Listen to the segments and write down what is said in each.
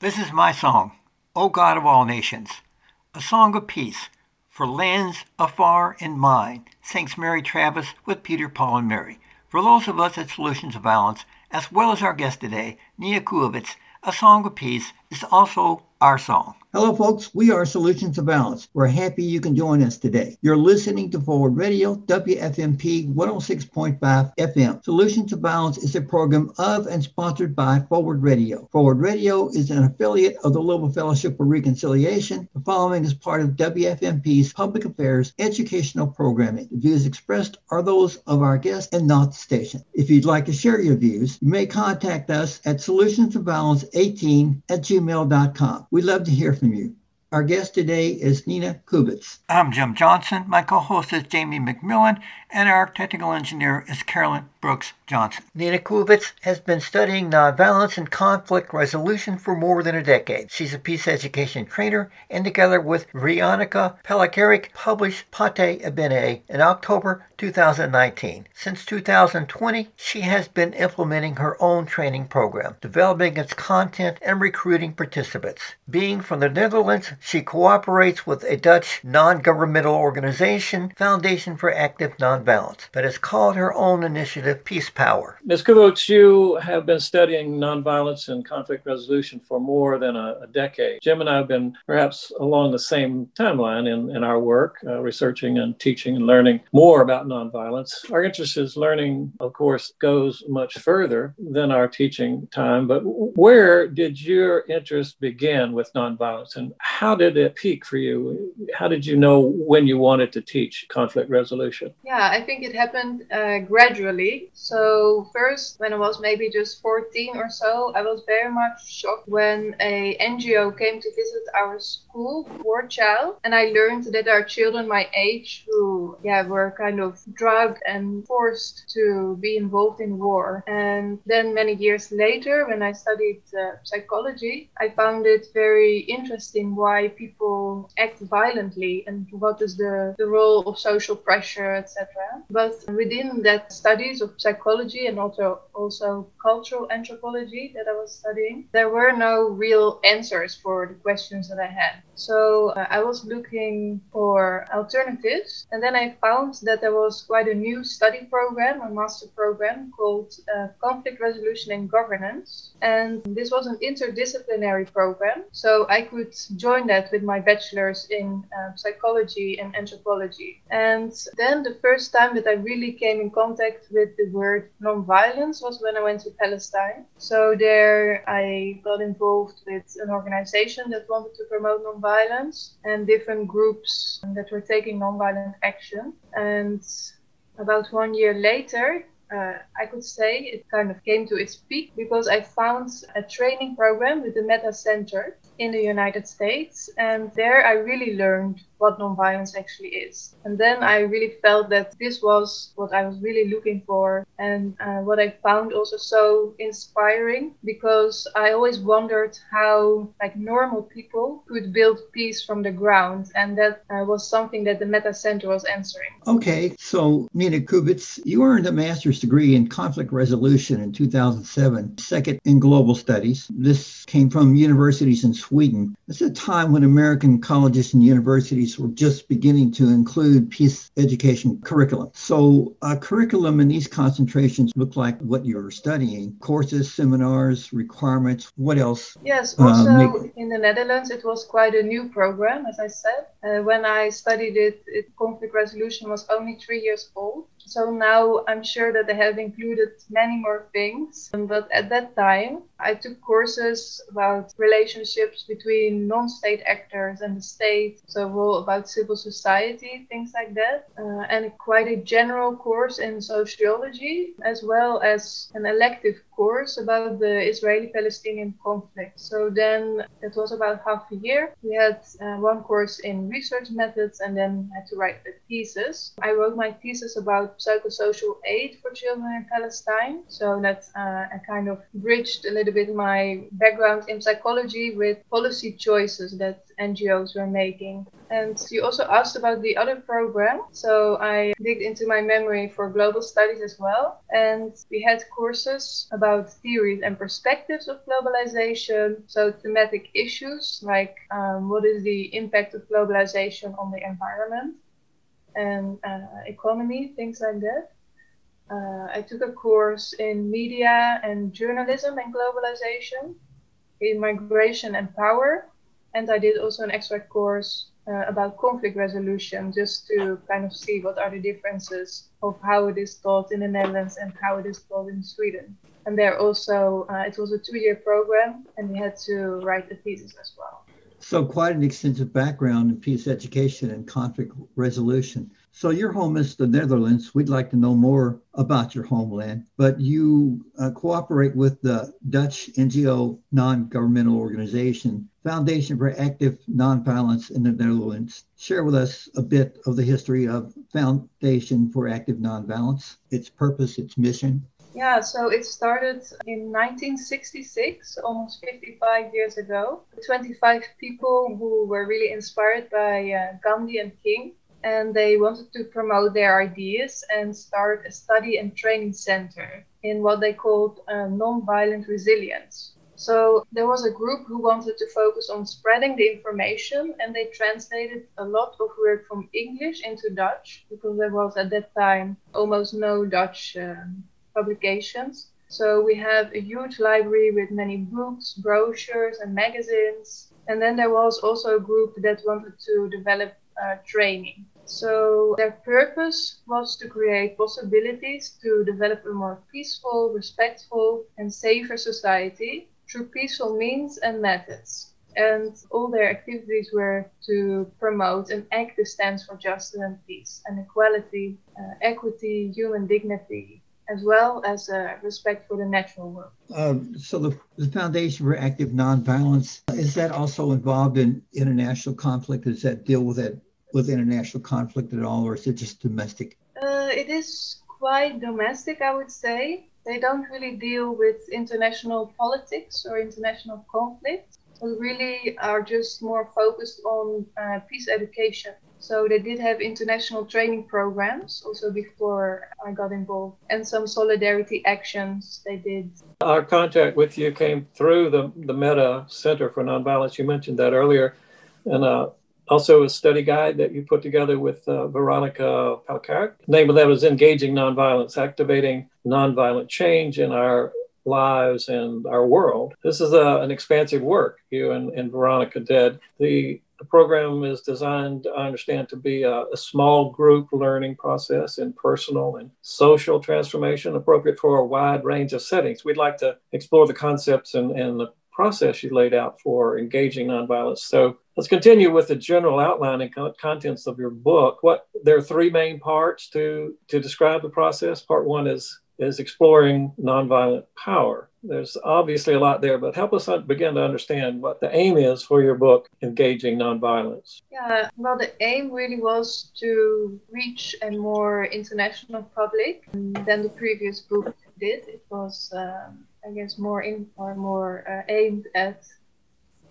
This is my song, O God of all nations, a song of peace for lands afar and mine, sings Mary Travers with Peter, Paul, and Mary. For those of us at Solutions of Violence, as well as our guest today, Nia Koevoets, a song of peace is also our song. Hello, folks. We are Solutions to Violence. We're happy you can join us today. You're listening to Forward Radio, WFMP 106.5 FM. Solutions to Violence is a program of and sponsored by Forward Radio. Forward Radio is an affiliate of the Global Fellowship for Reconciliation. The following is part of WFMP's public affairs educational programming. The views expressed are those of our guests and not the station. If you'd like to share your views, you may contact us at Solutions to Violence 18 at gmail.com. We'd love to hear from you. Our guest today is Nina Koevoets. I'm Jim Johnson. My co host is Jamie McMillan, and our technical engineer is Carolyn Brooks Johnson. Nina Koevoets has been studying nonviolence and conflict resolution for more than a decade. She's a peace education trainer, and together with Veronica Pelicaric, published Pate Abene in October 2019. Since 2020, she has been implementing her own training program, developing its content and recruiting participants. Being from the Netherlands, she cooperates with a Dutch non governmental organization, Foundation for Active Nonviolence, but has called her own initiative Peace Power. Ms. Koevoets, you have been studying nonviolence and conflict resolution for more than a, a, decade. Jim and I have been perhaps along the same timeline in, in our work, uh, researching and teaching and learning more about nonviolence. Our interest is learning, of course, goes much further than our teaching time, but where did your interest begin with nonviolence and how did it peak for you? How did you know when you wanted to teach conflict resolution? Yeah, I think it happened uh, gradually. So, first, when I was maybe just 14 or so, I was very much shocked when a NGO came to visit our school, War Child, and I learned that are children my age who, yeah, were kind of drugged and forced to be involved in war. And then many years later, when I studied uh, psychology, I found it very interesting why people act violently and what is the, the role of social pressure, etc. But within that studies of psychology and also also cultural anthropology that I was studying, there were no real answers for the questions that I had. So uh, I was looking for alternatives, and then I found that there was quite a new study program, a master program called uh, Conflict Resolution and Governance. And this was an interdisciplinary program, so I could join that with my bachelor's in uh, psychology and anthropology. And then the first time that I really came in contact with the word nonviolence was when I went to Palestine. So there I got involved with an organization that wanted to promote nonviolence and different groups that were taking nonviolent action. And about one year later, uh, I could say it kind of came to its peak because I found a training program with the Metta Center in the United States. And there I really learned what nonviolence actually is. And then I really felt that this was what I was really looking for and uh, what I found also so inspiring because I always wondered how like normal people could build peace from the ground and that uh, was something that the Metta Center was answering. Okay, so Nina Koevoets, you earned a master's degree in conflict resolution in 2007, second in global studies. This came from universities in Sweden. It's a time when American colleges and universities were just beginning to include peace education curriculum. So, a curriculum in these concentrations look like what you're studying courses, seminars, requirements. What else? Yes, uh, also uh, in the Netherlands, it was quite a new program, as I said. Uh, when I studied it, it, conflict resolution was only three years old. So now I'm sure that they have included many more things. But at that time, I took courses about relationships between non state actors and the state, so about civil society, things like that, uh, and quite a general course in sociology, as well as an elective course about the Israeli Palestinian conflict. So then it was about half a year. We had uh, one course in research methods and then had to write a thesis. I wrote my thesis about psychosocial aid for children in Palestine. So that uh, I kind of bridged a little bit my background in psychology with policy choices that NGOs were making. And you also asked about the other program. So I digged into my memory for global studies as well. And we had courses about theories and perspectives of globalization, so thematic issues like um, what is the impact of globalization on the environment and uh, economy, things like that. Uh, I took a course in media and journalism and globalization, in migration and power, and I did also an extra course uh, about conflict resolution just to kind of see what are the differences of how it is taught in the Netherlands and how it is taught in Sweden. And there also, uh, it was a two year program and we had to write a thesis as well. So, quite an extensive background in peace education and conflict resolution. So, your home is the Netherlands. We'd like to know more about your homeland, but you uh, cooperate with the Dutch NGO non governmental organization, Foundation for Active Nonviolence in the Netherlands. Share with us a bit of the history of Foundation for Active Nonviolence, its purpose, its mission. Yeah, so it started in 1966, almost 55 years ago. 25 people who were really inspired by uh, Gandhi and King, and they wanted to promote their ideas and start a study and training center in what they called uh, non-violent resilience. So there was a group who wanted to focus on spreading the information, and they translated a lot of work from English into Dutch because there was at that time almost no Dutch. Um, publications. So we have a huge library with many books, brochures, and magazines. And then there was also a group that wanted to develop uh, training. So their purpose was to create possibilities to develop a more peaceful, respectful, and safer society through peaceful means and methods. And all their activities were to promote an active stance for justice and peace and equality, uh, equity, human dignity, as well as uh, respect for the natural world. Um, so the, the, Foundation for Active Nonviolence is that also involved in international conflict? Does that deal with it with international conflict at all, or is it just domestic? Uh, it is quite domestic, I would say. They don't really deal with international politics or international conflict. They really are just more focused on uh, peace education. So they did have international training programs also before I got involved, and some solidarity actions they did. Our contact with you came through the, the Metta Center for Nonviolence. You mentioned that earlier, and uh, also a study guide that you put together with uh, Veronica. The name of that was Engaging Nonviolence, Activating Nonviolent Change in Our lives and our world. This is a, an expansive work you and, and Veronica did. The the program is designed, I understand, to be a, a, small group learning process in personal and social transformation, appropriate for a wide range of settings. We'd like to explore the concepts and, and the process you laid out for engaging nonviolence. So let's continue with the general outline and co- contents of your book. What there are three main parts to to describe the process. Part one is is exploring nonviolent power. There's obviously a lot there, but help us begin to understand what the aim is for your book, Engaging Nonviolence. Yeah, well, the aim really was to reach a more international public than the previous book did. It was, um, I guess, more in or more uh, aimed at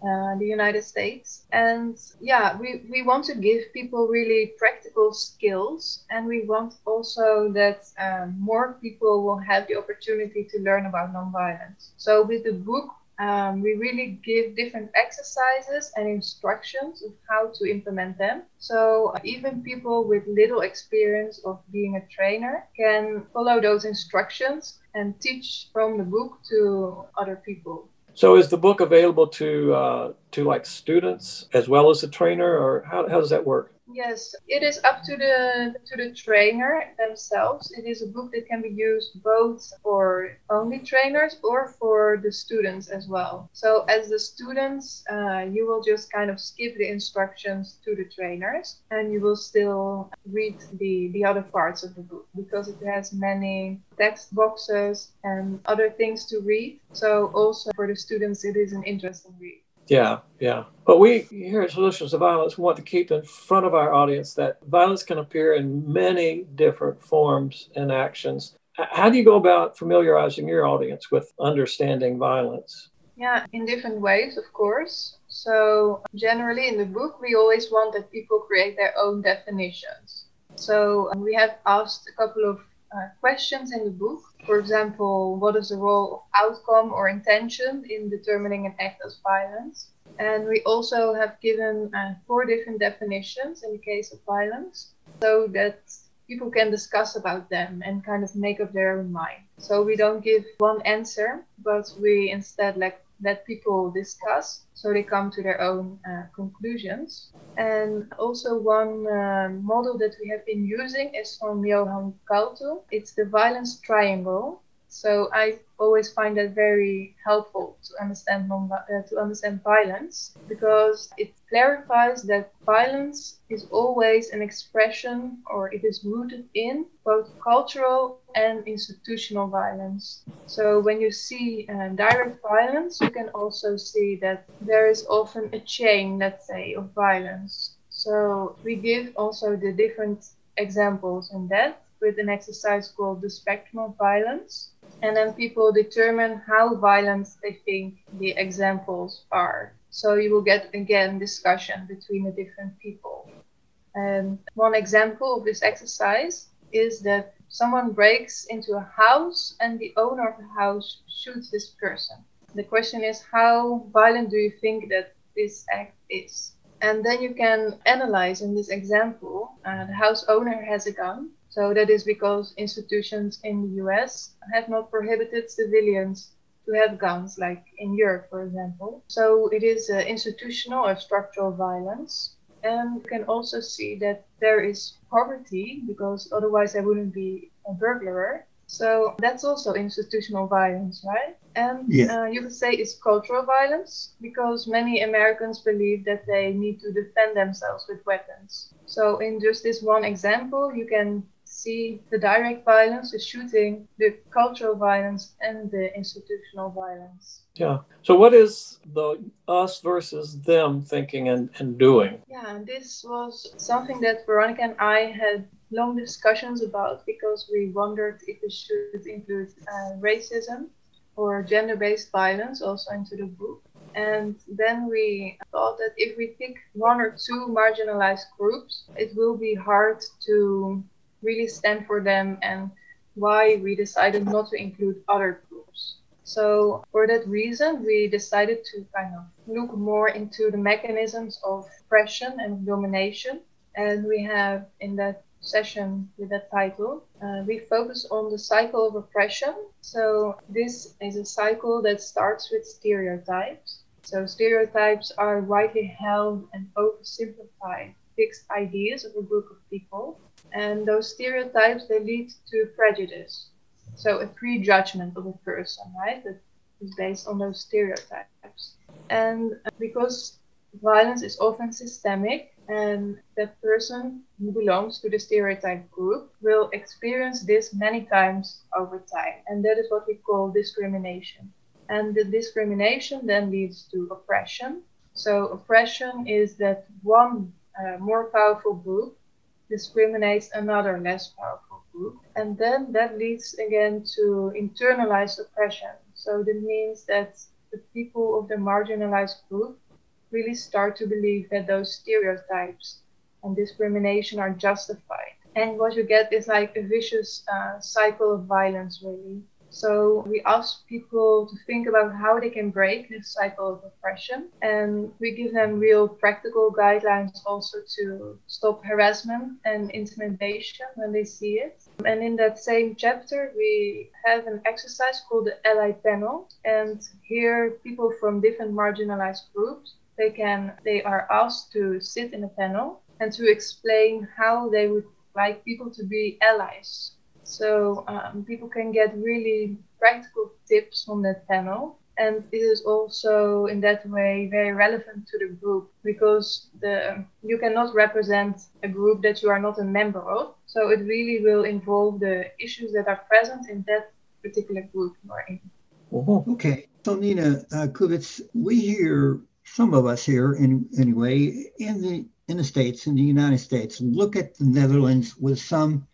uh, the United States. And yeah, we, we want to give people really practical skills, and we want also that um, more people will have the opportunity to learn about nonviolence. So with the book, um, we really give different exercises and instructions of how to implement them. So even people with little experience of being a trainer can follow those instructions and teach from the book to other people. So is the book available to uh, to like students as well as the trainer, or how, how does that work? Yes, it is up to the to the trainer themselves. It is a book that can be used both for only trainers or for the students as well. So as the students, uh, you will just kind of skip the instructions to the trainers, and you will still read the the other parts of the book because it has many text boxes and other things to read. So also for the students, it is an interesting read. Yeah, yeah. But we here at Solutions to Violence want to keep in front of our audience that violence can appear in many different forms and actions. How do you go about familiarizing your audience with understanding violence? Yeah, in different ways, of course. So, generally in the book, we always want that people create their own definitions. So, we have asked a couple of uh, questions in the book. For example, what is the role of outcome or intention in determining an act as violence? And we also have given uh, four different definitions in the case of violence so that people can discuss about them and kind of make up their own mind. So we don't give one answer, but we instead like let people discuss so they come to their own uh, conclusions. And also one uh, model that we have been using is from Johan Galtung. It's the violence triangle. So I always find that very helpful to understand non- uh, to understand violence because it clarifies that violence is always an expression or it is rooted in both cultural and institutional violence. So when you see uh, direct violence, you can also see that there is often a chain, let's say, of violence. So we give also the different examples in that with an exercise called the spectrum of violence and then people determine how violent they think the examples are. So you will get again discussion between the different people. And one example of this exercise is that someone breaks into a house and the owner of the house shoots this person. The question is, how violent do you think that this act is? And then you can analyze in this example uh, the house owner has a gun so that is because institutions in the US have not prohibited civilians to have guns, like in Europe, for example. So it is uh, institutional or structural violence. And you can also see that there is poverty, because otherwise I wouldn't be a burglar. So that's also institutional violence, right? And yeah. uh, you could say it's cultural violence because many Americans believe that they need to defend themselves with weapons. So, in just this one example, you can see the direct violence, the shooting, the cultural violence, and the institutional violence. Yeah. So, what is the us versus them thinking and, and doing? Yeah, this was something that Veronica and I had long discussions about because we wondered if we should include uh, racism or gender based violence also into the book. And then we thought that if we pick one or two marginalized groups, it will be hard to really stand for them and why we decided not to include other groups. So, for that reason, we decided to kind of look more into the mechanisms of oppression and domination. And we have in that session with that title, uh, we focus on the cycle of oppression. So, this is a cycle that starts with stereotypes. So, stereotypes are widely held and oversimplified fixed ideas of a group of people and those stereotypes they lead to prejudice. So a prejudgment of a person right that is based on those stereotypes. And because violence is often systemic and that person who belongs to the stereotype group will experience this many times over time and that is what we call discrimination. And the discrimination then leads to oppression. So oppression is that one uh, more powerful group discriminates another less powerful group. And then that leads again to internalized oppression. So that means that the people of the marginalized group really start to believe that those stereotypes and discrimination are justified. And what you get is like a vicious uh, cycle of violence, really. So we ask people to think about how they can break this cycle of oppression. And we give them real practical guidelines also to stop harassment and intimidation when they see it. And in that same chapter, we have an exercise called the Ally Panel. And here, people from different marginalized groups, they can, they are asked to sit in a panel and to explain how they would like people to be allies so um, people can get really practical tips from that panel. And it is also in that way very relevant to the group because the you cannot represent a group that you are not a member of. So it really will involve the issues that are present in that particular group you are in. Okay. So Nina uh, Koevoets, we hear some of us here in anyway in the in the states in the United States look at the Netherlands with some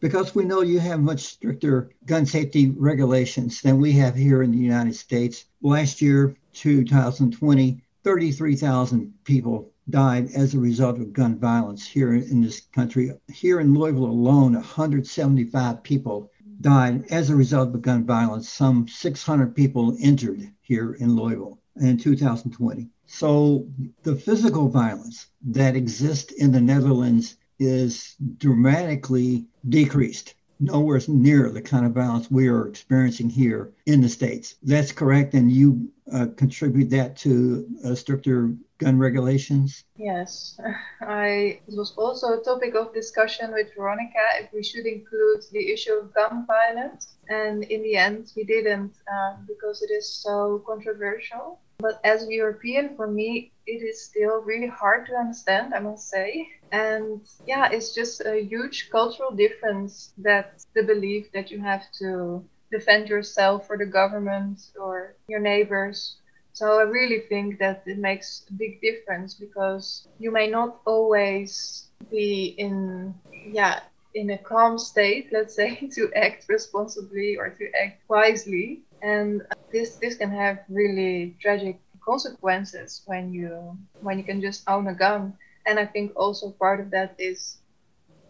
because we know you have much stricter gun safety regulations than we have here in the United States. Last year, 2020, 33,000 people died as a result of gun violence here in this country. Here in Louisville alone, 175 people died as a result of gun violence, some 600 people injured here in Louisville in 2020. So the physical violence that exists in the Netherlands is dramatically decreased nowhere near the kind of violence we are experiencing here in the States. That's correct. And you uh, contribute that to uh, stricter gun regulations? Yes. I, it was also a topic of discussion with Veronica if we should include the issue of gun violence. And in the end, we didn't uh, because it is so controversial. But as a European, for me, it is still really hard to understand, I must say. And yeah, it's just a huge cultural difference that the belief that you have to defend yourself or the government or your neighbors. So I really think that it makes a big difference because you may not always be in yeah in a calm state, let's say, to act responsibly or to act wisely. And this this can have really tragic consequences when you when you can just own a gun. And I think also part of that is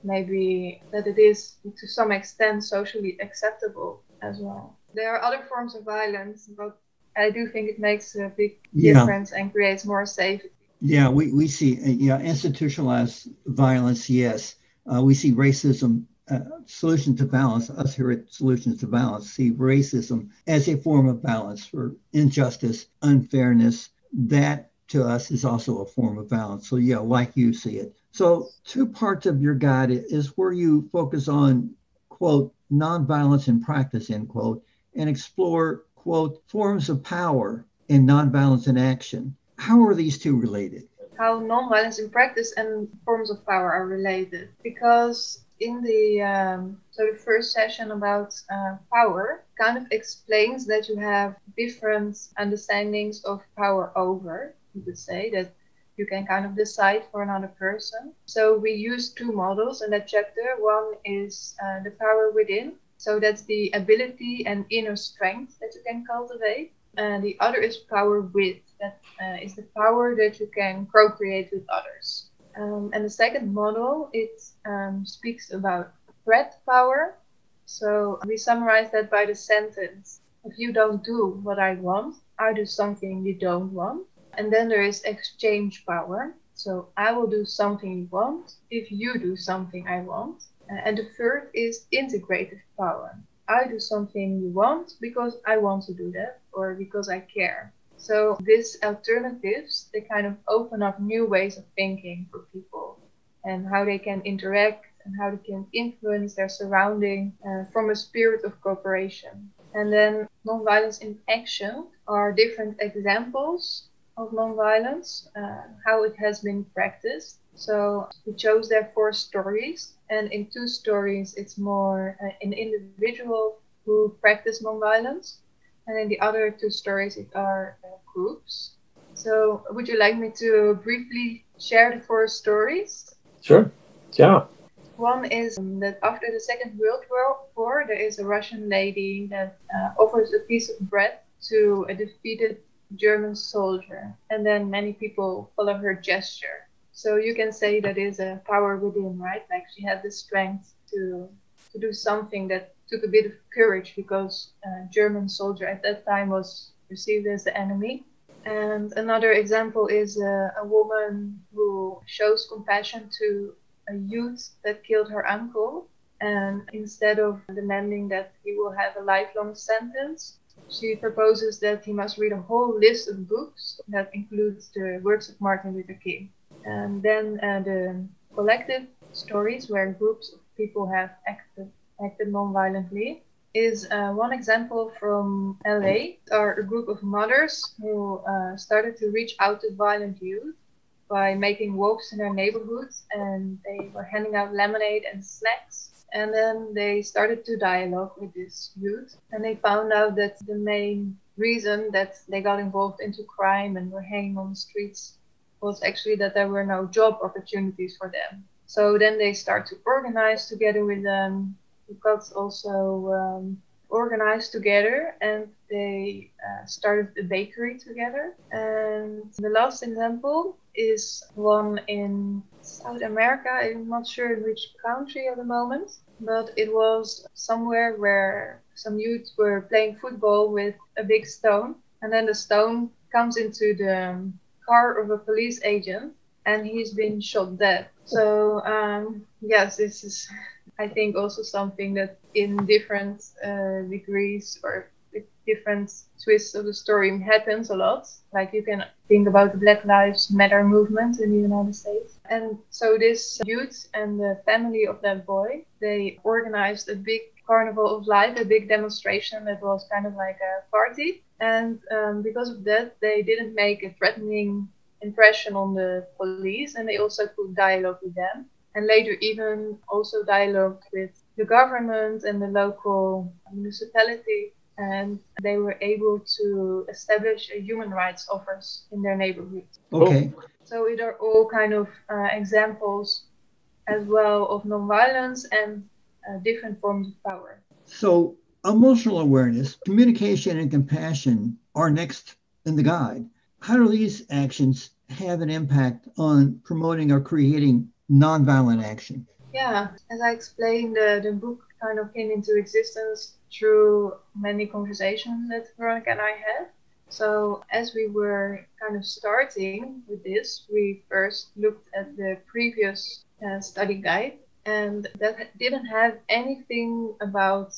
maybe that it is to some extent socially acceptable as well. There are other forms of violence, but I do think it makes a big difference yeah. and creates more safety. Yeah, we, we see uh, yeah institutionalized violence. Yes, uh, we see racism. Uh, solution to balance. Us here at Solutions to Violence see racism as a form of balance for injustice, unfairness. That to us is also a form of balance. So yeah, like you see it. So two parts of your guide is where you focus on quote nonviolence in practice end quote and explore quote forms of power in nonviolence in action. How are these two related? How nonviolence in practice and forms of power are related because in the um, so first session about uh, power kind of explains that you have different understandings of power over you could say that you can kind of decide for another person. So we use two models in that chapter. One is uh, the power within so that's the ability and inner strength that you can cultivate. And the other is power with that uh, is the power that you can procreate with others um, and the second model, it um, speaks about threat power. So we summarize that by the sentence if you don't do what I want, I do something you don't want. And then there is exchange power. So I will do something you want if you do something I want. Uh, and the third is integrative power. I do something you want because I want to do that or because I care. So these alternatives, they kind of open up new ways of thinking for people and how they can interact and how they can influence their surrounding uh, from a spirit of cooperation. And then nonviolence in action are different examples of nonviolence, uh, how it has been practiced. So we chose there four stories, and in two stories, it's more uh, an individual who practice nonviolence, and then the other two stories, it are uh, groups. So, would you like me to briefly share the four stories? Sure. Yeah. One is um, that after the Second World War, there is a Russian lady that uh, offers a piece of bread to a defeated German soldier, and then many people follow her gesture. So you can say that is a power within, right? Like she had the strength to to do something that took a bit of courage because a German soldier at that time was perceived as the enemy. And another example is a, a woman who shows compassion to a youth that killed her uncle. And instead of demanding that he will have a lifelong sentence, she proposes that he must read a whole list of books that includes the works of Martin Luther King. And then uh, the collective stories where groups of people have acted acted non-violently is uh, one example from LA. Are a group of mothers who uh, started to reach out to violent youth by making walks in their neighborhoods, and they were handing out lemonade and snacks. And then they started to dialogue with this youth, and they found out that the main reason that they got involved into crime and were hanging on the streets was actually that there were no job opportunities for them. So then they start to organize together with them we got also um, organized together and they uh, started a bakery together. And the last example is one in South America. I'm not sure in which country at the moment, but it was somewhere where some youths were playing football with a big stone, and then the stone comes into the car of a police agent, and he's been shot dead. So um, yes, this is, I think, also something that in different uh, degrees or different twists of the story happens a lot. Like you can think about the Black Lives Matter movement in the United States. And so this youth and the family of that boy, they organized a big carnival of life, a big demonstration that was kind of like a party. And um, because of that, they didn't make a threatening impression on the police, and they also could dialogue with them. And later, even also dialogue with the government and the local municipality and they were able to establish a human rights office in their neighborhood. Okay. So it are all kind of uh, examples as well of nonviolence and uh, different forms of power. So emotional awareness, communication, and compassion are next in the guide. How do these actions have an impact on promoting or creating nonviolent action? Yeah, as I explained, uh, the book kind of came into existence through many conversations that Veronica and I had. So, as we were kind of starting with this, we first looked at the previous uh, study guide, and that didn't have anything about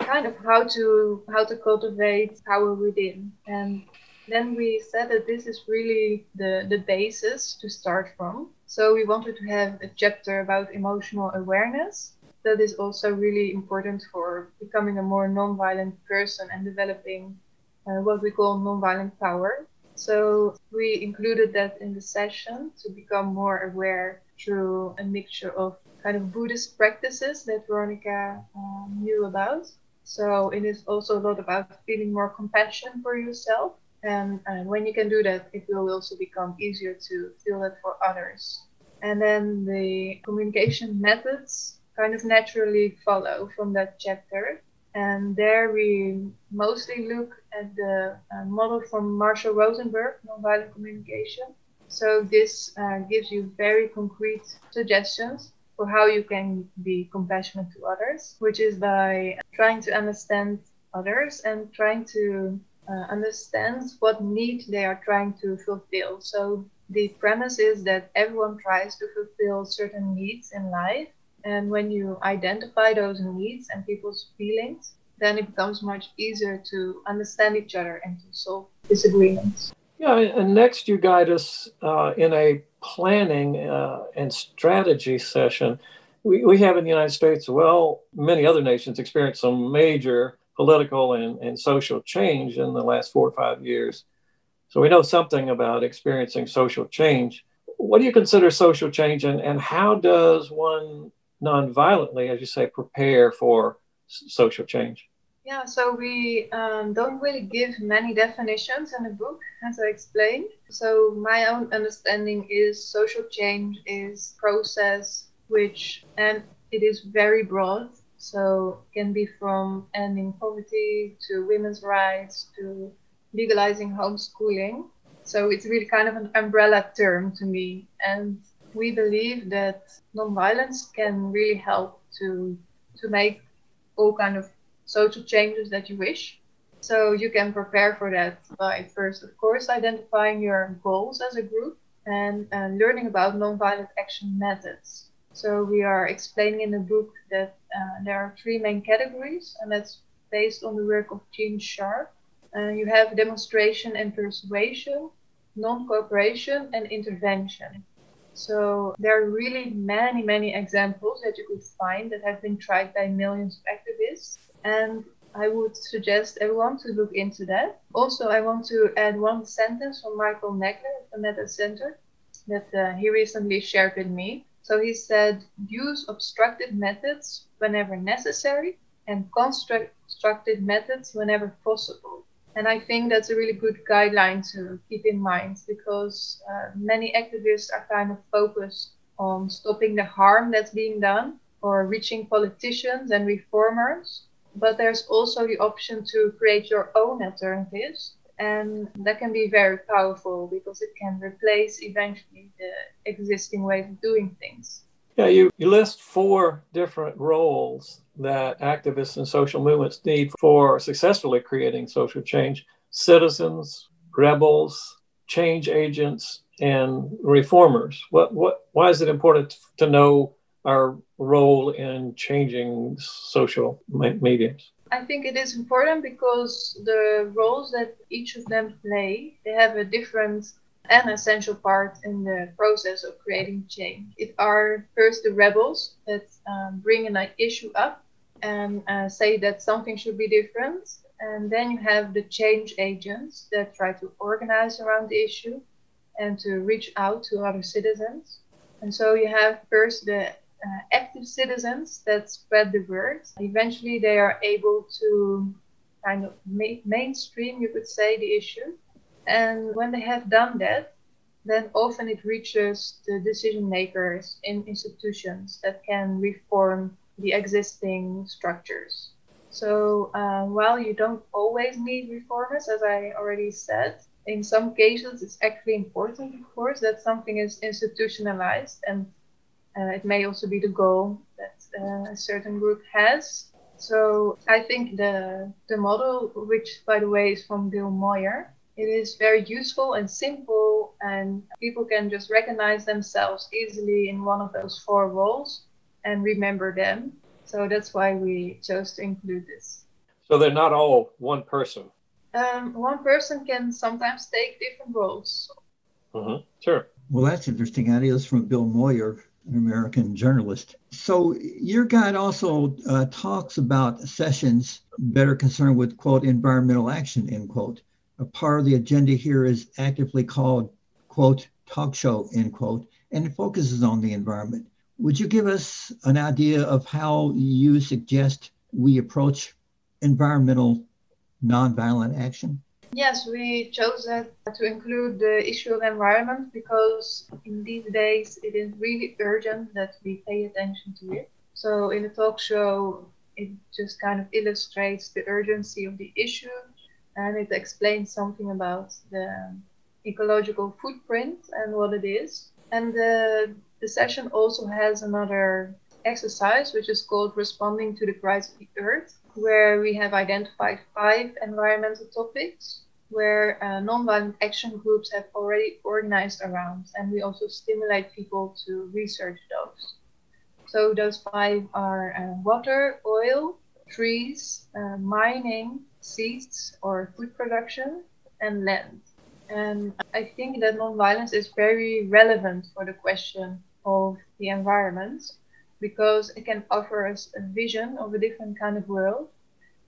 kind of how to how to cultivate power within. And then we said that this is really the the basis to start from. So we wanted to have a chapter about emotional awareness that is also really important for becoming a more nonviolent person and developing uh, what we call nonviolent power. So we included that in the session to become more aware through a mixture of kind of Buddhist practices that Veronica um, knew about. So it is also a lot about feeling more compassion for yourself. And uh, when you can do that, it will also become easier to feel that for others. And then the communication methods kind of naturally follow from that chapter. And there we mostly look at the uh, model from Marshall Rosenberg, nonviolent communication. So this uh, gives you very concrete suggestions for how you can be compassionate to others, which is by trying to understand others and trying to uh, understand what need they are trying to fulfill. So the premise is that everyone tries to fulfill certain needs in life and when you identify those needs and people's feelings, then it becomes much easier to understand each other and to solve disagreements. Yeah, and next you guide us uh, in a planning uh, and strategy session. We, we have in the United States, well, many other nations experienced some major political and, and social change in the last four or five years. So we know something about experiencing social change. What do you consider social change, and, and how does one non-violently, as you say, prepare for social change? Yeah, so we um, don't really give many definitions in the book, as I explained. So my own understanding is social change is process which, and it is very broad. So can be from ending poverty to women's rights to legalizing homeschooling. So it's really kind of an umbrella term to me. And we believe that nonviolence can really help to to make all kind of social changes that you wish. So you can prepare for that by first, of course, identifying your goals as a group and, and learning about nonviolent action methods. So we are explaining in the book that uh, there are three main categories, and that's based on the work of Gene Sharp. Uh, you have demonstration and persuasion, non-cooperation, and intervention. So there are really many, many examples that you could find that have been tried by millions of activists. And I would suggest everyone to look into that. Also, I want to add one sentence from Michael Nagler at the Metta Center that uh, he recently shared with me. So he said, use obstructive methods whenever necessary and constructive methods whenever possible. And I think that's a really good guideline to keep in mind because uh, many activists are kind of focused on stopping the harm that's being done or reaching politicians and reformers. But there's also the option to create your own alternatives. And that can be very powerful because it can replace eventually the existing way of doing things. Yeah, you, you list four different roles that activists and social movements need for successfully creating social change citizens, rebels, change agents, and reformers. What, what, why is it important to know our role in changing social mediums? I think it is important because the roles that each of them play, they have a different and essential part in the process of creating change. It are first the rebels that um, bring an issue up and uh, say that something should be different. And then you have the change agents that try to organize around the issue and to reach out to other citizens. And so you have first the uh, active citizens that spread the word. Eventually, they are able to kind of ma- mainstream, you could say, the issue. And when they have done that, then often it reaches the decision makers in institutions that can reform the existing structures. So uh, while you don't always need reformers, as I already said, in some cases it's actually important, of course, that something is institutionalized, and uh, it may also be the goal that uh, a certain group has. So I think the the model, which by the way is from Bill Moyer, it is very useful and simple, and people can just recognize themselves easily in one of those four roles and remember them. So that's why we chose to include this. So they're not all one person. Um, one person can sometimes take different roles. Mm-hmm. Sure. Well, that's interesting ideas from Bill Moyer, an American journalist. So your guide also uh, talks about sessions better concerned with quote environmental action end quote. A part of the agenda here is actively called quote talk show end quote, and it focuses on the environment. Would you give us an idea of how you suggest we approach environmental nonviolent action? Yes, we chose to include the issue of environment because in these days it is really urgent that we pay attention to it. So in the talk show, it just kind of illustrates the urgency of the issue and it explains something about the ecological footprint and what it is. And the the session also has another exercise, which is called Responding to the Cries of the Earth, where we have identified five environmental topics where uh, nonviolent action groups have already organized around, and we also stimulate people to research those. So those five are uh, water, oil, trees, uh, mining, seeds or food production, and land. And I think that nonviolence is very relevant for the question of the environment because it can offer us a vision of a different kind of world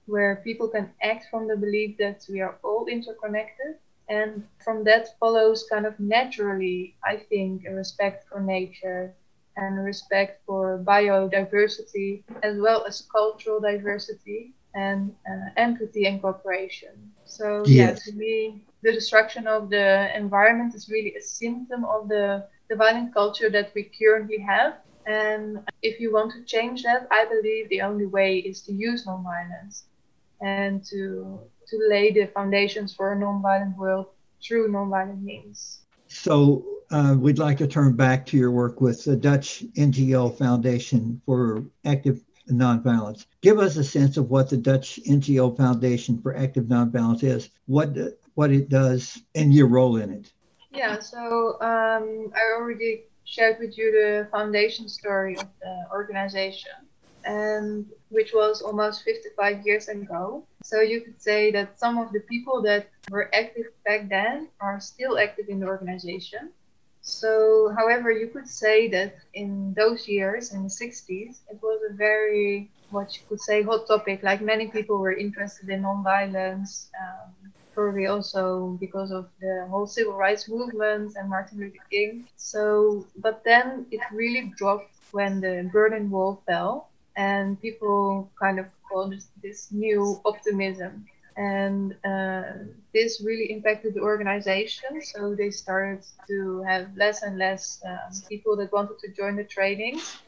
where people can act from the belief that we are all interconnected. And from that follows kind of naturally, I think, a respect for nature and respect for biodiversity as well as cultural diversity and uh, empathy and cooperation. So, yes. yeah, to me, the destruction of the environment is really a symptom of the the violent culture that we currently have. And if you want to change that, I believe the only way is to use nonviolence and to to lay the foundations for a nonviolent world through nonviolent means. So uh, we'd like to turn back to your work with the Dutch NGO Foundation for Active Nonviolence. Give us a sense of what the Dutch NGO Foundation for Active Nonviolence is, what what it does, and your role in it. Yeah, so um, I already shared with you the foundation story of the organization, and which was almost 55 years ago. So you could say that some of the people that were active back then are still active in the organization. So, however, you could say that in those years, in the 60s, it was a very, what you could say, hot topic. Like many people were interested in nonviolence, um, probably also because of the whole civil rights movement and Martin Luther King. So, but then it really dropped when the Berlin Wall fell, and people kind of called this, new optimism. And uh, this really impacted the organization. So they started to have less and less um, people that wanted to join the trainings.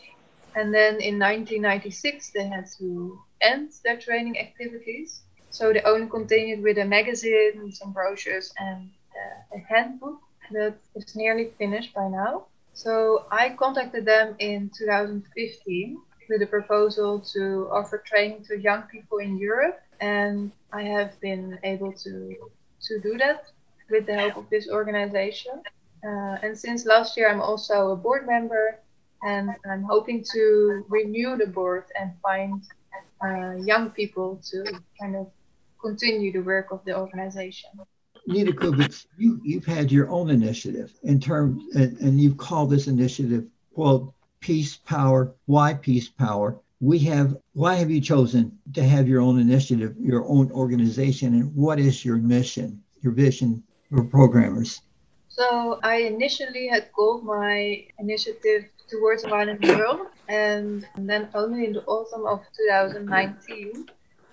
And then in 1996, they had to end their training activities. So they only continued with a magazine, some brochures, and uh, a handbook that is nearly finished by now. So I contacted them in 2015 with a proposal to offer training to young people in Europe, and I have been able to to do that with the help of this organization. Uh, and since last year, I'm also a board member, and I'm hoping to renew the board and find uh, young people to kind of continue the work of the organization. Nina Koevoets, you, you've had your own initiative in terms, and, and you've called this initiative, quote, Peace Power. Why Peace Power? We have, why have you chosen to have your own initiative, your own organization, and what is your mission, your vision for programmers? So I initially had called my initiative towards a violent world, and then only in the autumn of 2019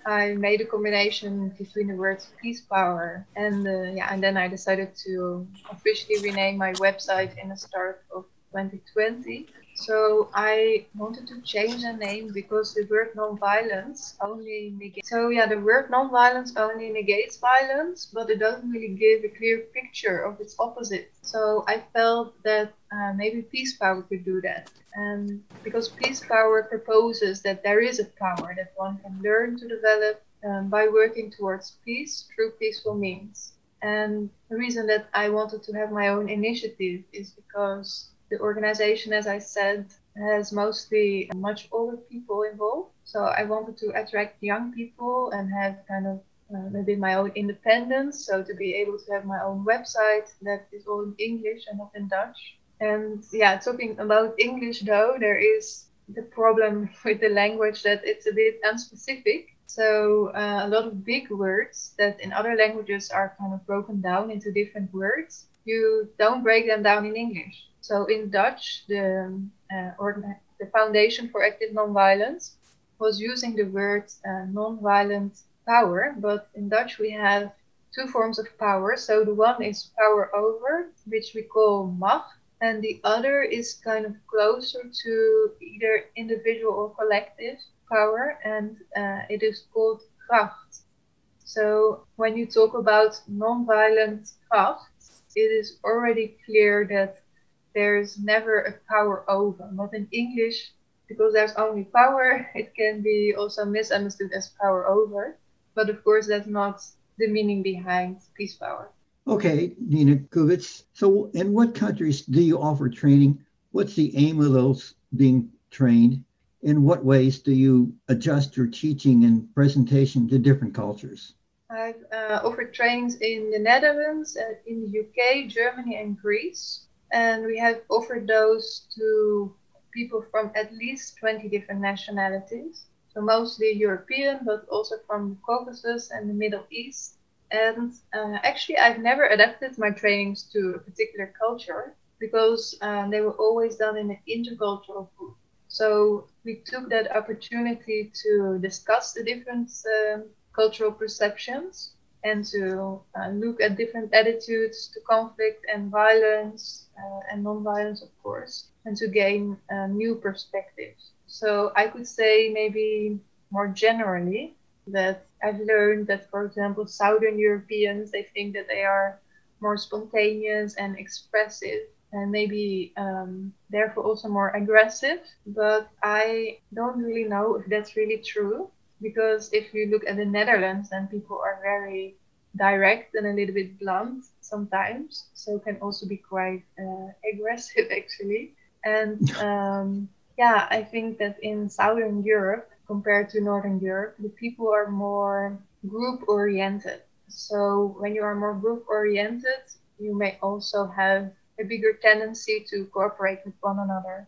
I made a combination between the words peace power and uh, yeah, and then I decided to officially rename my website in the start of 2020. So I wanted to change the name because the word non-violence only negates. So yeah, the word non-violence only negates violence, but it doesn't really give a clear picture of its opposite. So I felt that uh, maybe peace power could do that. And because peace power proposes that there is a power that one can learn to develop um, by working towards peace through peaceful means. And the reason that I wanted to have my own initiative is because the organization, as I said, has mostly much older people involved. So I wanted to attract young people and have kind of uh, maybe my own independence. So to be able to have my own website that is all in English and not in Dutch. And yeah, talking about English though, there is the problem with the language that it's a bit unspecific. So uh, a lot of big words that in other languages are kind of broken down into different words, you don't break them down in English. So in Dutch, the, uh, the Foundation for Active Nonviolence was using the word uh, nonviolent power, but in Dutch we have two forms of power. So the one is power over, which we call macht, and the other is kind of closer to either individual or collective power, and uh, it is called kracht. So when you talk about nonviolent kracht, it is already clear that there's never a power over. Not in English, because there's only power, it can be also misunderstood as power over. But of course, that's not the meaning behind peace power. Okay, Nina Koevoets. So, in what countries do you offer training? What's the aim of those being trained? In what ways do you adjust your teaching and presentation to different cultures? I've uh, offered trainings in the Netherlands, uh, in the UK, Germany, and Greece and we have offered those to people from at least 20 different nationalities. So mostly European, but also from the Caucasus and the Middle East. And uh, actually, I've never adapted my trainings to a particular culture because um, they were always done in an intercultural group. So we took that opportunity to discuss the different um, cultural perceptions and to uh, look at different attitudes to conflict and violence uh, and non-violence, of course, and to gain uh, new perspectives. So I could say maybe more generally that I've learned that, for example, Southern Europeans they think that they are more spontaneous and expressive and maybe um, therefore also more aggressive. But I don't really know if that's really true because if you look at the Netherlands, then people are very direct and a little bit blunt sometimes, so can also be quite uh, aggressive actually. And um, yeah, I think that in Southern Europe compared to Northern Europe, the people are more group oriented. So when you are more group oriented, you may also have a bigger tendency to cooperate with one another.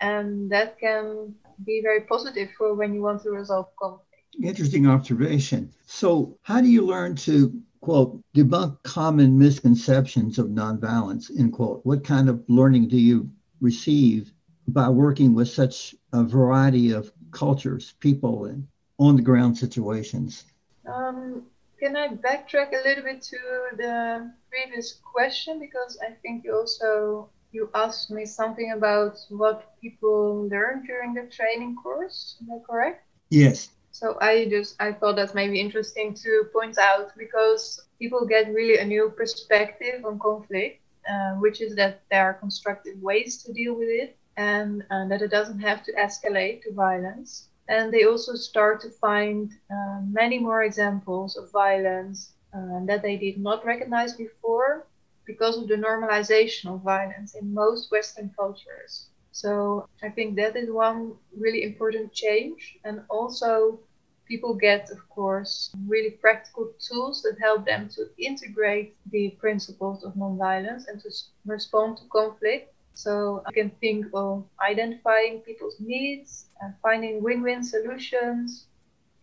And that can be very positive for when you want to resolve conflict. Interesting observation. So, how do you learn to, quote, debunk common misconceptions of nonviolence, end quote? What kind of learning do you receive by working with such a variety of cultures, people, and on the ground situations? Um, can I backtrack a little bit to the previous question? Because I think you also you asked me something about what people learn during the training course. Is that correct? Yes. So I just I thought that's maybe interesting to point out because people get really a new perspective on conflict, uh, which is that there are constructive ways to deal with it and uh, that it doesn't have to escalate to violence. And they also start to find uh, many more examples of violence uh, that they did not recognize before because of the normalization of violence in most Western cultures. So I think that is one really important change. And also, people get, of course, really practical tools that help them to integrate the principles of nonviolence and to respond to conflict. So I can think of identifying people's needs and finding win win solutions,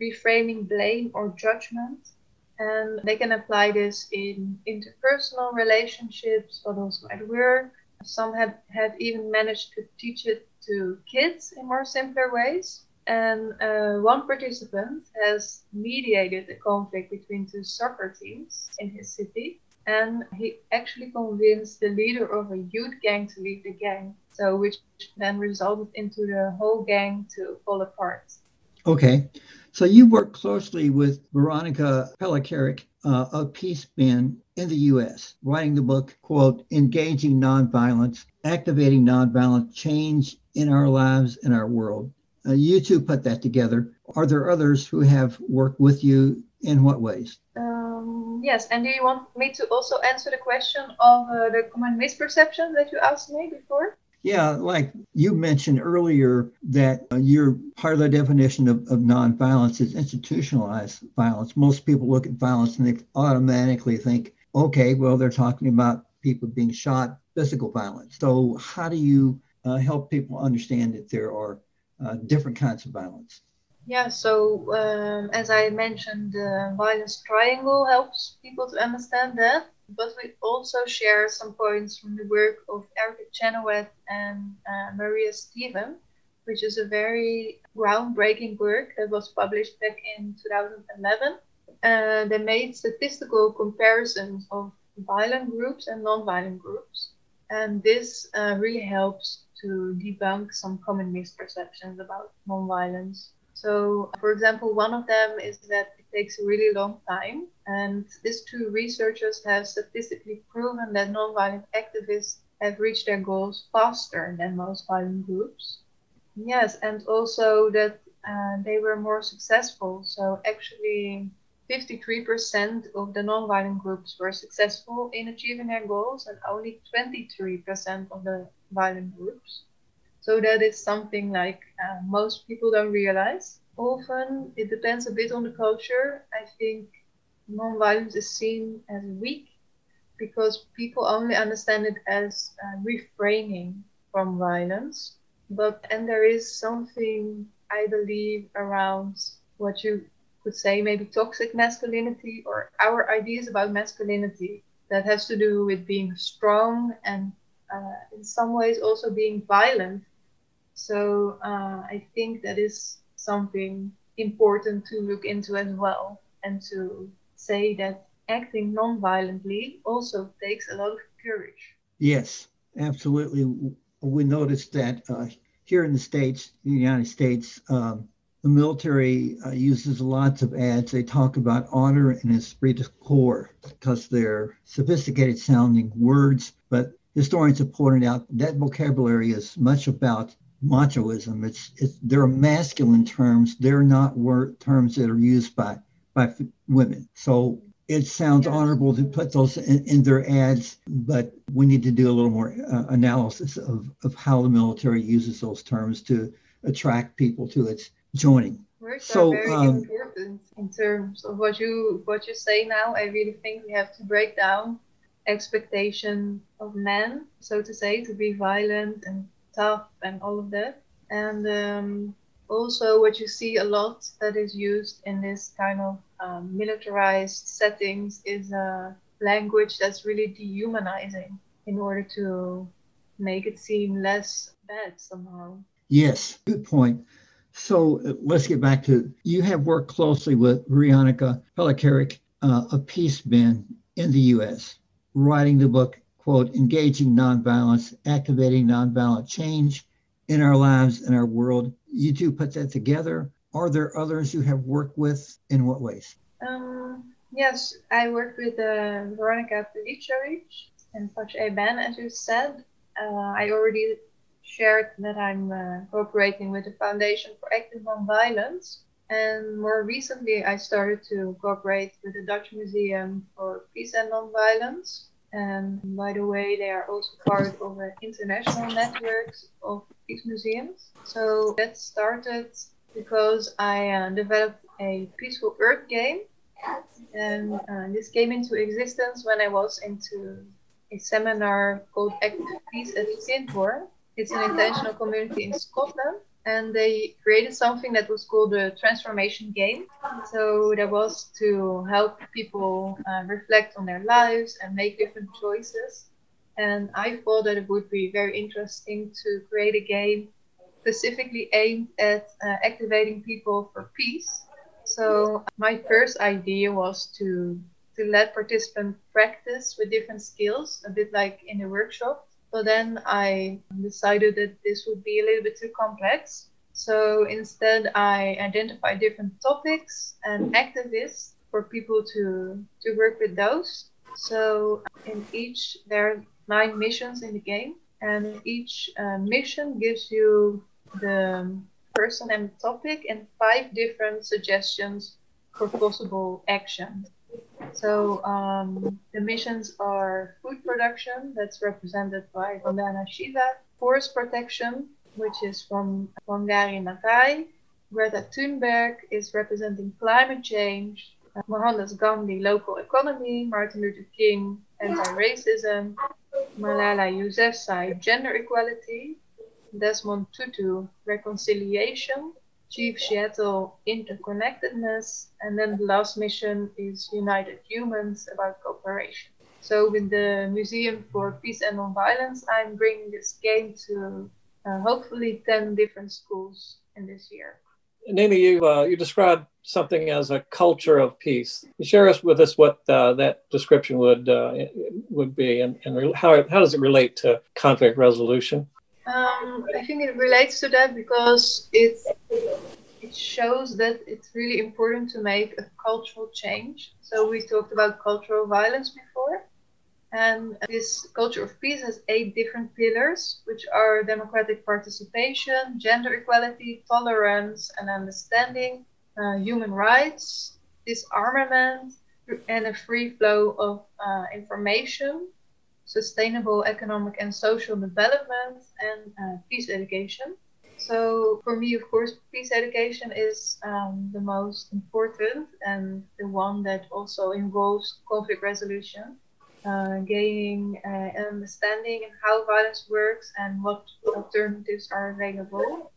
reframing blame or judgment. And they can apply this in interpersonal relationships, but also at work. Some have, have even managed to teach it to kids in more simpler ways. And uh, one participant has mediated a conflict between two soccer teams in his city. And he actually convinced the leader of a youth gang to leave the gang. So, which then resulted into the whole gang to fall apart. Okay. So you work closely with Veronica Pelicaric uh, of Peace Bend in the U.S., writing the book, quote, Engaging Nonviolence, Activating Nonviolent Change in Our Lives and Our World. Uh, you two put that together. Are there others who have worked with you? In what ways? Um, yes, and do you want me to also answer the question of uh, the common misperception that you asked me before? Yeah, like you mentioned earlier, that uh, your part of the definition of, of nonviolence is institutionalized violence. Most people look at violence and they automatically think, okay, well, they're talking about people being shot, physical violence. So, how do you uh, help people understand that there are uh, different kinds of violence? Yeah, so um, as I mentioned, the violence triangle helps people to understand that. But we also share some points from the work of Erica Chenoweth and uh, Maria Stephan, which is a very groundbreaking work that was published back in 2011. Uh, they made statistical comparisons of violent groups and non-violent groups. And this uh, really helps to debunk some common misperceptions about non-violence. So, for example, one of them is that takes a really long time. And these two researchers have statistically proven that nonviolent activists have reached their goals faster than most violent groups. Yes, and also that uh, they were more successful. So, actually, 53% of the nonviolent groups were successful in achieving their goals, and only 23% of the violent groups. So that is something like uh, most people don't realize. Often it depends a bit on the culture. I think nonviolence is seen as weak because people only understand it as uh, refraining from violence. But and there is something I believe around what you could say maybe toxic masculinity or our ideas about masculinity that has to do with being strong and uh, in some ways also being violent so uh, I think that is something important to look into as well, and to say that acting non-violently also takes a lot of courage. Yes, absolutely. We noticed that uh, here in the States, in the United States, um, the military uh, uses lots of ads. They talk about honor and esprit de corps because they're sophisticated sounding words, but historians have pointed out that vocabulary is much about machoism. It's, it's they're masculine terms. They're not word terms that are used by by women. So it sounds honorable to put those in, in, their ads, but we need to do a little more uh, analysis of, of how the military uses those terms to attract people to its joining. Words so, are very um, important in terms of what you what you say now. I really think we have to break down expectation of men, so to say, to be violent and tough and all of that. And um, also, what you see a lot that is used in this kind of um, militarized settings is a language that's really dehumanizing in order to make it seem less bad somehow. Yes, good point. So uh, let's get back to you have worked closely with Veronica Pelicaric uh, Peace Bend in the U.S., writing the book quote, engaging nonviolence, activating nonviolent change in our lives and our world. You two put that together. Are there others you have worked with? In what ways? Um, yes, I worked with uh, Veronica Pelicaric and Pache Ben, as you said. Uh, I already shared that I'm uh, cooperating with the Foundation for Active Nonviolence. And more recently, I started to cooperate with the Dutch Museum for Peace and Nonviolence. And by the way, they are also part of an international network of peace museums. So that started because I uh, developed a Peaceful Earth game. And uh, this came into existence when I was into a seminar called Active Peace at Findhorn. It's an intentional community in Scotland and they created something that was called the transformation game. So that was to help people uh, reflect on their lives and make different choices. And I thought that it would be very interesting to create a game specifically aimed at uh, activating people for peace. So my first idea was to to let participants practice with different skills, a bit like in the workshop but then I decided that this would be a little bit too complex. So instead, I identified different topics and activists for people to, to work with those. So in each, there are nine missions in the game, and each uh, mission gives you the person and topic and five different suggestions for possible action. So um, the missions are food production, that's represented by Vandana Shiva, forest protection, which is from Wangari Maathai, Greta Thunberg is representing climate change, Mohandas Gandhi, local economy, Martin Luther King, anti-racism, Malala Yousafzai, gender equality, Desmond Tutu, reconciliation, Chief Seattle interconnectedness, and then the last mission is United Humans about cooperation. So with the Museum for Peace and Nonviolence, I'm bringing this game to uh, hopefully 10 different schools in this year. Nina, you uh, you described something as a culture of peace. You share us with us what uh, that description would uh, would be, and, and how how does it relate to conflict resolution? Um, I think it relates to that because it it shows that it's really important to make a cultural change. So we talked about cultural violence before, and this culture of peace has eight different pillars, which are democratic participation, gender equality, tolerance and understanding, uh, human rights, disarmament, and a free flow of uh, information sustainable economic and social development, and uh, peace education. So, for me, of course, peace education is um, the most important and the one that also involves conflict resolution, uh, gaining uh, an understanding of how violence works and what alternatives are available.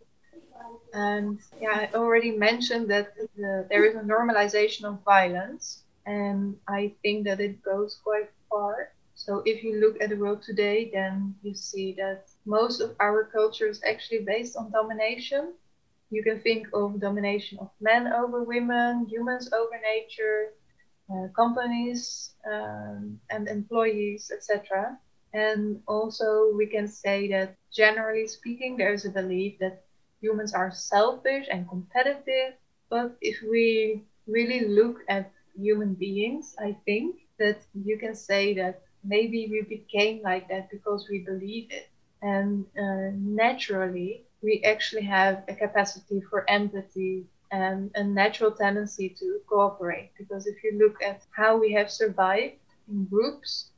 And yeah, I already mentioned that the, there is a normalization of violence, and I think that it goes quite far. So if you look at the world today, then you see that most of our culture is actually based on domination. You can think of domination of men over women, humans over nature, uh, companies um, and employees, etc. And also, we can say that generally speaking, there's a belief that humans are selfish and competitive. But if we really look at human beings, I think that you can say that maybe we became like that because we believe it. And uh, naturally, we actually have a capacity for empathy and a natural tendency to cooperate. Because if you look at how we have survived in groups,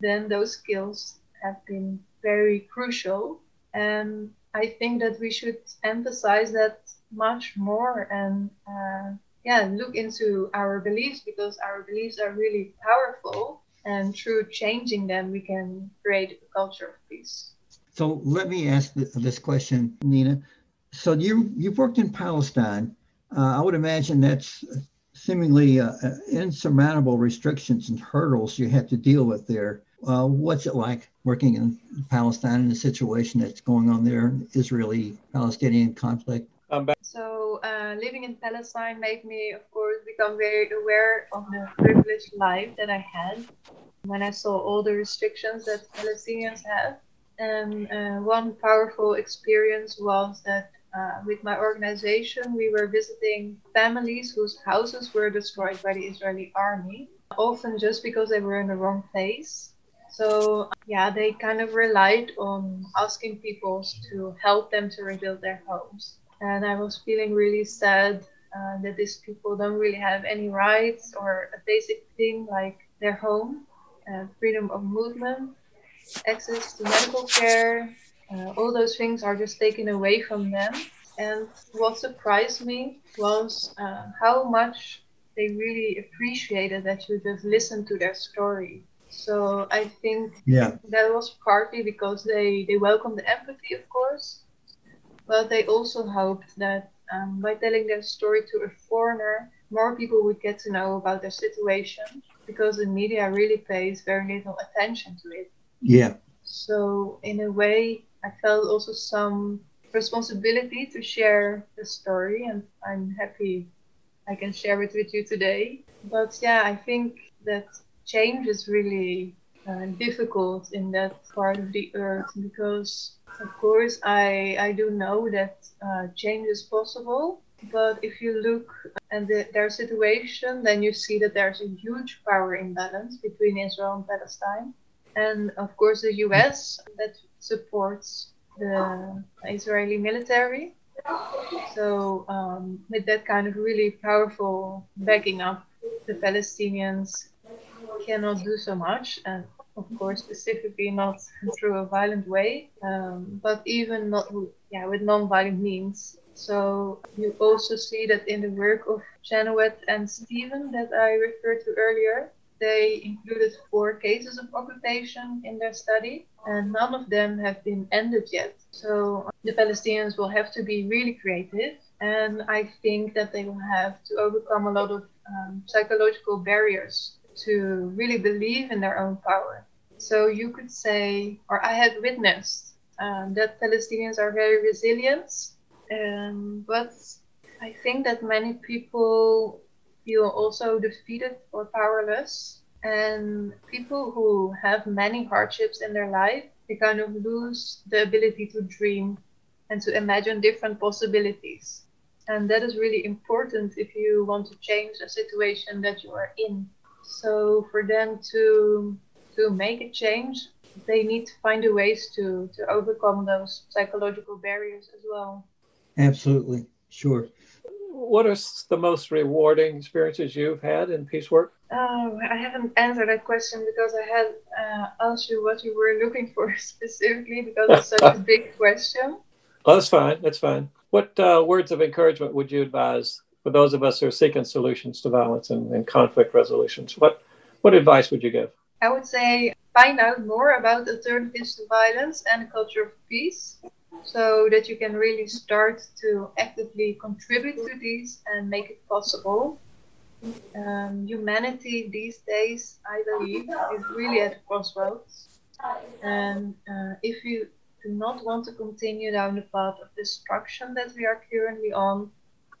then those skills have been very crucial. And I think that we should emphasize that much more and uh, yeah, look into our beliefs because our beliefs are really powerful and through changing them, we can create a culture of peace. So let me ask this question, Nina. So you you've worked in Palestine. Uh, I would imagine that's seemingly uh, uh, insurmountable restrictions and hurdles you have to deal with there. Uh, what's it like working in Palestine in the situation that's going on there, Israeli-Palestinian conflict? So uh, living in Palestine made me, of course, become very aware of the privileged life that I had. when I saw all the restrictions that Palestinians have. And uh, one powerful experience was that uh, with my organization, we were visiting families whose houses were destroyed by the Israeli army, often just because they were in the wrong place. So, yeah, they kind of relied on asking people to help them to rebuild their homes. And I was feeling really sad uh, that these people don't really have any rights or a basic thing like their home, uh, freedom of movement, access to medical care. Uh, all those things are just taken away from them. And what surprised me was uh, how much they really appreciated that you just listened to their story. So I think yeah. that was partly because they, they welcomed the empathy, of course, but they also hoped that um, by telling their story to a foreigner, more people would get to know about their situation because the media really pays very little attention to it. Yeah. So, in a way, I felt also some responsibility to share the story, and I'm happy I can share it with you today. But yeah, I think that change is really uh, difficult in that part of the earth because, of course, I, I do know that uh, change is possible. But if you look at the, their situation, then you see that there's a huge power imbalance between Israel and Palestine. And of course, the US that supports the Israeli military. So, um, with that kind of really powerful backing up, the Palestinians cannot do so much. And of course, specifically not through a violent way, um, but even not yeah with non-violent means. So you also see that in the work of Chenoweth and Stephan that I referred to earlier, they included four cases of occupation in their study, and none of them have been ended yet. So the Palestinians will have to be really creative, and I think that they will have to overcome a lot of um, psychological barriers to really believe in their own power. So you could say, or I had witnessed um, that Palestinians are very resilient, um, but I think that many people feel also defeated or powerless. And people who have many hardships in their life, they kind of lose the ability to dream and to imagine different possibilities. And that is really important if you want to change a situation that you are in. So for them to to make a change, they need to find a ways to to overcome those psychological barriers as well. Absolutely, sure. What are the most rewarding experiences you've had in peace work? Oh, I haven't answered that question because I had uh, asked you what you were looking for specifically because it's such a big question. Oh, that's fine. That's fine. What uh, words of encouragement would you advise for those of us who are seeking solutions to violence and, and conflict resolutions? What what advice would you give? I would say find out more about alternatives to violence and a culture of peace so that you can really start to actively contribute to these and make it possible. Um, humanity these days, I believe, is really at a crossroads. And uh, if you do not want to continue down the path of destruction that we are currently on,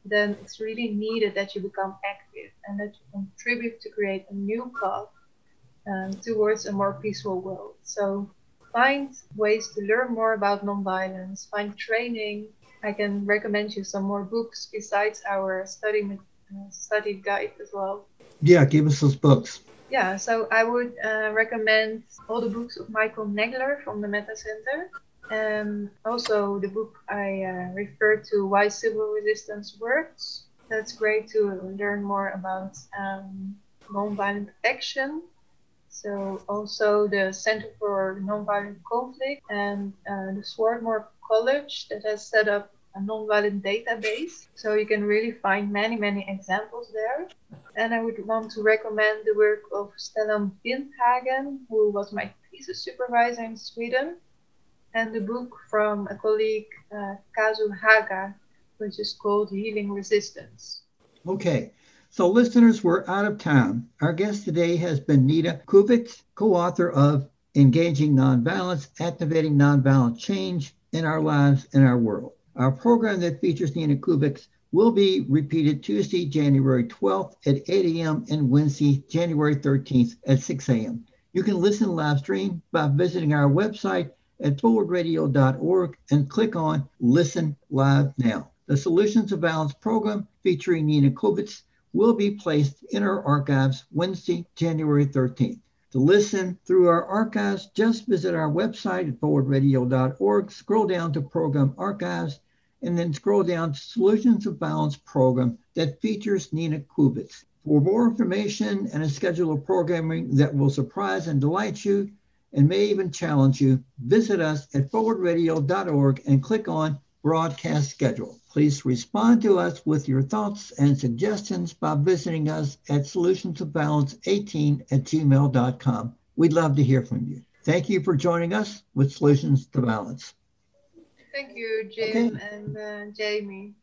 then it's really needed that you become active and that you contribute to create a new path um, towards a more peaceful world. So find ways to learn more about nonviolence, find training. I can recommend you some more books besides our study uh, study guide as well. Yeah, give us those books. Yeah, so I would uh, recommend all the books of Michael Nagler from the Metta Center. And also the book I uh, referred to, Why Civil Resistance Works. That's great to learn more about um, nonviolent action so also the Center for Nonviolent Conflict and uh, the Swarthmore College that has set up a nonviolent database. So you can really find many, many examples there. And I would want to recommend the work of Stellan Vinthagen, who was my thesis supervisor in Sweden, and the book from a colleague, uh, Kazu Haga, which is called Healing Resistance. Okay. So, listeners, we're out of time. Our guest today has been Nita Koevoets, co author of Engaging Nonviolence, Activating Nonviolent Change in Our Lives and Our World. Our program that features Nina Koevoets will be repeated Tuesday, January 12th at 8 a.m. and Wednesday, January 13th at 6 a.m. You can listen live stream by visiting our website at forwardradio.org and click on Listen Live Now. The Solutions of Violence program featuring Nina Koevoets will be placed in our archives Wednesday, January 13th. To listen through our archives, just visit our website at forwardradio.org, scroll down to Program Archives, and then scroll down to Solutions of Violence program that features Nina Koevoets. For more information and a schedule of programming that will surprise and delight you and may even challenge you, visit us at forwardradio.org and click on Broadcast Schedule. Please respond to us with your thoughts and suggestions by visiting us at solutionsofbalance18 at gmail.com. We'd love to hear from you. Thank you for joining us with Solutions to Violence. Thank you, Jim okay. and uh, Jamie.